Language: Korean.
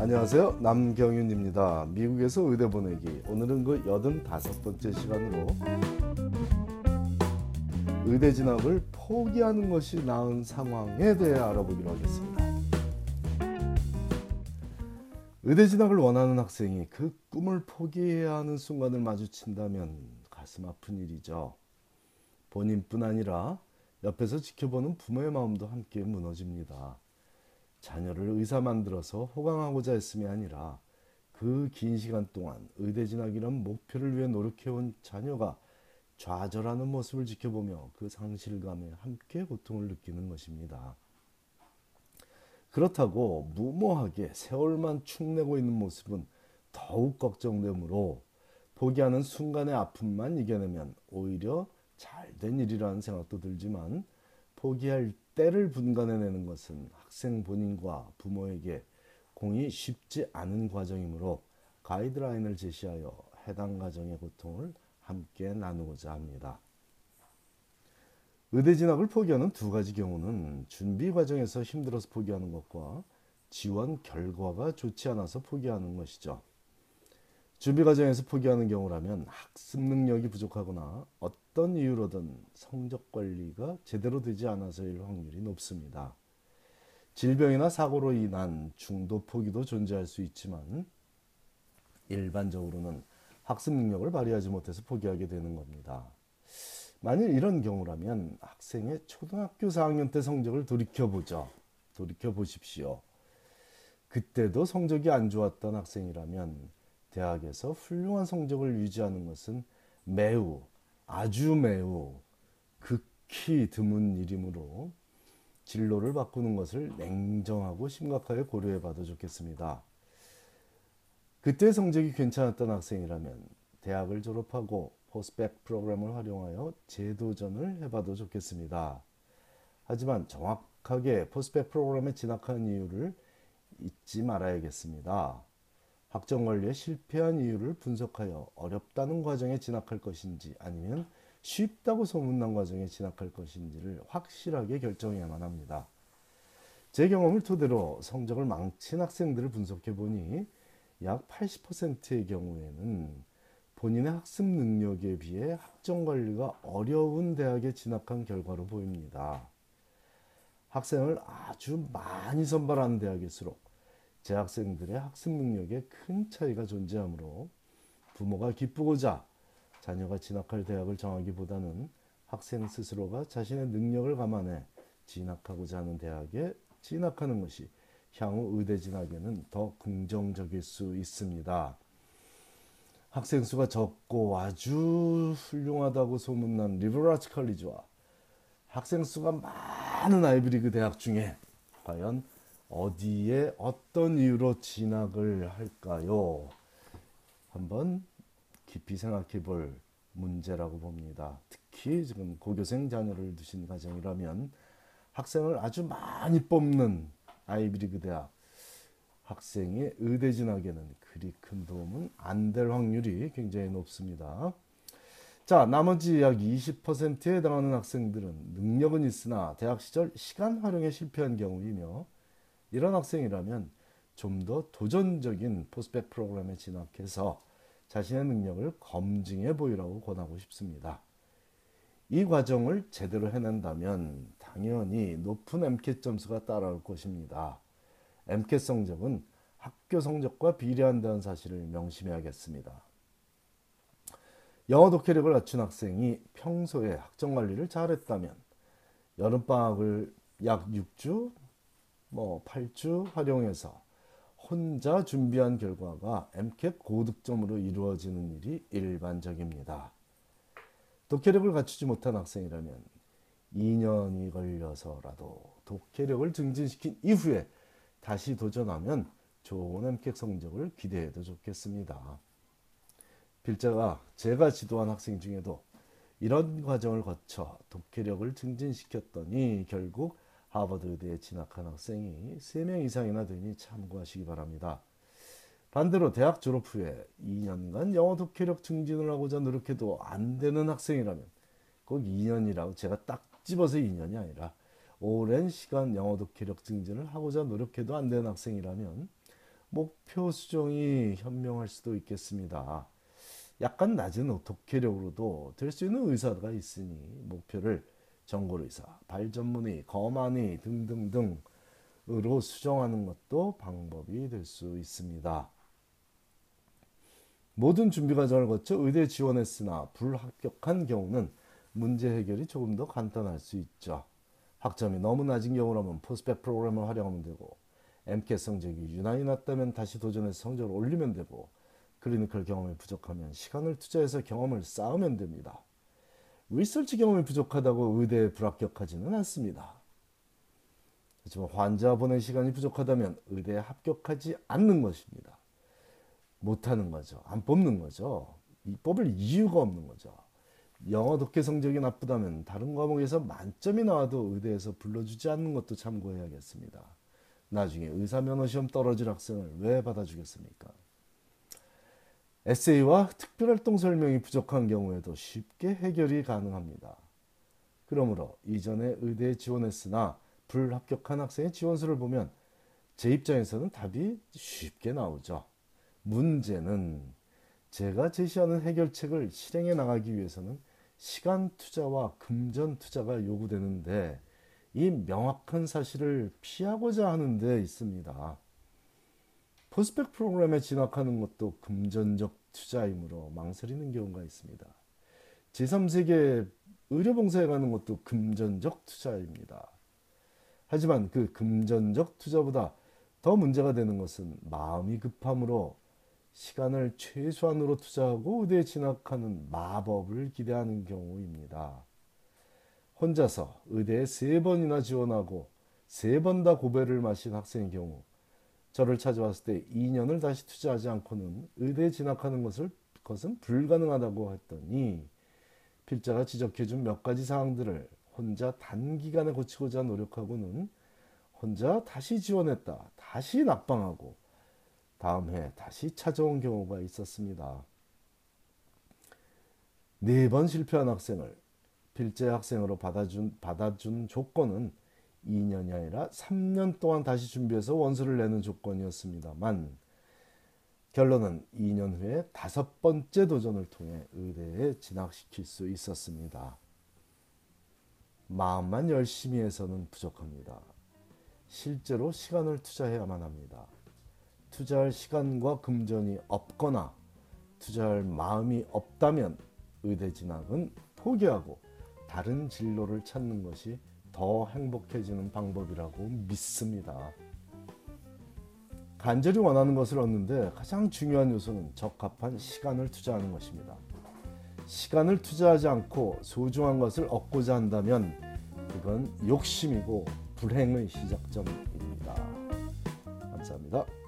안녕하세요. 남경윤입니다. 미국에서 의대 보내기. 오늘은 그 85번째 시간으로 의대 진학을 포기하는 것이 나은 상황에 대해 알아보기로 하겠습니다. 의대 진학을 원하는 학생이 그 꿈을 포기해야 하는 순간을 마주친다면 가슴 아픈 일이죠. 본인뿐 아니라 옆에서 지켜보는 부모의 마음도 함께 무너집니다. 자녀를 의사 만들어서 호강하고자 했음이 아니라 그 긴 시간 동안 의대 진학이란 목표를 위해 노력해온 자녀가 좌절하는 모습을 지켜보며 그 상실감에 함께 고통을 느끼는 것입니다. 그렇다고 무모하게 세월만 축내고 있는 모습은 더욱 걱정되므로 포기하는 순간의 아픔만 이겨내면 오히려 잘 된 일이라는 생각도 들지만 포기할 때를 분간해내는 것은 학생 본인과 부모에게 공이 쉽지 않은 과정이므로 가이드라인을 제시하여 해당 가정의 고통을 함께 나누고자 합니다. 의대 진학을 포기하는 두 가지 경우는 준비 과정에서 힘들어서 포기하는 것과 지원 결과가 좋지 않아서 포기하는 것이죠. 준비 과정에서 포기하는 경우라면 학습 능력이 부족하거나 어떤 이유로든 성적 관리가 제대로 되지 않아서일 확률이 높습니다. 질병이나 사고로 인한 중도 포기도 존재할 수 있지만 일반적으로는 학습 능력을 발휘하지 못해서 포기하게 되는 겁니다. 만일 이런 경우라면 학생의 초등학교 4학년 때 성적을 돌이켜보죠. 돌이켜보십시오. 그때도 성적이 안 좋았던 학생이라면 대학에서 훌륭한 성적을 유지하는 것은 매우 아주 매우 극히 드문 일이므로 진로를 바꾸는 것을 냉정하고 심각하게 고려해 봐도 좋겠습니다. 그때 성적이 괜찮았던 학생이라면 대학을 졸업하고 포스백 프로그램을 활용하여 재도전을 해봐도 좋겠습니다. 하지만 정확하게 포스백 프로그램에 진학한 이유를 잊지 말아야겠습니다. 학점 관리에 실패한 이유를 분석하여 어렵다는 과정에 진학할 것인지 아니면 쉽다고 소문난 과정에 진학할 것인지를 확실하게 결정해야만 합니다. 제 경험을 토대로 성적을 망친 학생들을 분석해 보니 약 80%의 경우에는 본인의 학습 능력에 비해 학점 관리가 어려운 대학에 진학한 결과로 보입니다. 학생을 아주 많이 선발하는 대학일수록 재학생들의 학습 능력에 큰 차이가 존재하므로 부모가 기쁘고자 자녀가 진학할 대학을 정하기보다는 학생 스스로가 자신의 능력을 감안해 진학하고자 하는 대학에 진학하는 것이 향후 의대 진학에는 더 긍정적일 수 있습니다. 학생 수가 적고 아주 훌륭하다고 소문난 리버라츠 컬리지와 학생 수가 많은 아이비리그 대학 중에 과연 어디에 어떤 이유로 진학을 할까요? 한번 깊이 생각해 볼 문제라고 봅니다. 특히 지금 고교생 자녀를 두신 가정이라면 학생을 아주 많이 뽑는 아이비리그 대학 학생의 의대 진학에는 그리 큰 도움은 안 될 확률이 굉장히 높습니다. 자, 나머지 약 20%에 해당하는 학생들은 능력은 있으나 대학 시절 시간 활용에 실패한 경우이며 이런 학생이라면 좀 더 도전적인 포스펙 프로그램에 진학해서 자신의 능력을 검증해 보이라고 권하고 싶습니다. 이 과정을 제대로 해낸다면 당연히 높은 MCAT 점수가 따라올 것입니다. MCAT 성적은 학교 성적과 비례한다는 사실을 명심해야겠습니다. 영어 독해력을 갖춘 학생이 평소에 학점 관리를 잘했다면 여름방학을 약 6주, 뭐 8주 활용해서 혼자 준비한 결과가 MCAT 고득점으로 이루어지는 일이 일반적입니다. 독해력을 갖추지 못한 학생이라면 2년이 걸려서라도 독해력을 증진시킨 이후에 다시 도전하면 좋은 MCAT 성적을 기대해도 좋겠습니다. 필자가 제가 지도한 학생 중에도 이런 과정을 거쳐 독해력을 증진시켰더니 결국 하버드 의대에 진학한 학생이 3명 이상이나 되니 참고하시기 바랍니다. 반대로 대학 졸업 후에 2년간 영어 독해력 증진을 하고자 노력해도 안 되는 학생이라면 꼭 2년이라고 제가 딱 집어서 2년이 아니라 오랜 시간 영어 독해력 증진을 하고자 노력해도 안 되는 학생이라면 목표 수정이 현명할 수도 있겠습니다. 약간 낮은 오토캐력으로도 될 수 있는 의사가 있으니 목표를 전골의사, 발전문의, 거만의 등등등으로 수정하는 것도 방법이 될 수 있습니다. 모든 준비 과정을 거쳐 의대 지원했으나 불합격한 경우는 문제 해결이 조금 더 간단할 수 있죠. 학점이 너무 낮은 경우라면 포스펙 프로그램을 활용하면 되고 MCAT 성적이 유난히 낮다면 다시 도전해서 성적을 올리면 되고 클리니컬 경험이 부족하면 시간을 투자해서 경험을 쌓으면 됩니다. 리서치 경험이 부족하다고 의대에 불합격하지는 않습니다. 하지만 환자 보낸 시간이 부족하다면 의대에 합격하지 않는 것입니다. 못하는 거죠. 안 뽑는 거죠. 이 뽑을 이유가 없는 거죠. 영어 독해 성적이 나쁘다면 다른 과목에서 만점이 나와도 의대에서 불러주지 않는 것도 참고해야겠습니다. 나중에 의사 면허 시험 떨어질 학생을 왜 받아주겠습니까? 에세이와 특별활동 설명이 부족한 경우에도 쉽게 해결이 가능합니다. 그러므로 이전에 의대에 지원했으나 불합격한 학생의 지원서를 보면 제 입장에서는 답이 쉽게 나오죠. 문제는 제가 제시하는 해결책을 실행해 나가기 위해서는 시간 투자와 금전 투자가 요구되는데 이 명확한 사실을 피하고자 하는 데 있습니다. 포스펙 프로그램에 진학하는 것도 금전적 투자이므로 망설이는 경우가 있습니다. 제3세계 의료봉사에 가는 것도 금전적 투자입니다. 하지만 그 금전적 투자보다 더 문제가 되는 것은 마음이 급함으로 시간을 최소한으로 투자하고 의대에 진학하는 마법을 기대하는 경우입니다. 혼자서 의대에 세 번이나 지원하고 세 번 다 고배를 마신 학생의 경우 저를 찾아왔을 때 2년을 다시 투자하지 않고는 의대에 진학하는 것을 것은 불가능하다고 했더니 필자가 지적해준 몇 가지 사항들을 혼자 단기간에 고치고자 노력하고는 혼자 다시 지원했다. 다시 낙방하고 다음 해 다시 찾아온 경우가 있었습니다. 네 번 실패한 학생을 필재 학생으로 받아준, 받아준 조건은 2년이 아니라 3년 동안 다시 준비해서 원서를 내는 조건이었습니다만 결론은 2년 후에 다섯 번째 도전을 통해 의대에 진학시킬 수 있었습니다. 마음만 열심히 해서는 부족합니다. 실제로 시간을 투자해야만 합니다. 투자할 시간과 금전이 없거나 투자할 마음이 없다면 의대 진학은 포기하고 다른 진로를 찾는 것이 더 행복해지는 방법이라고 믿습니다. 간절히 원하는 것을 얻는데 가장 중요한 요소는 적합한 시간을 투자하는 것입니다. 시간을 투자하지 않고 소중한 것을 얻고자 한다면 그건 욕심이고 불행의 시작점입니다. 감사합니다.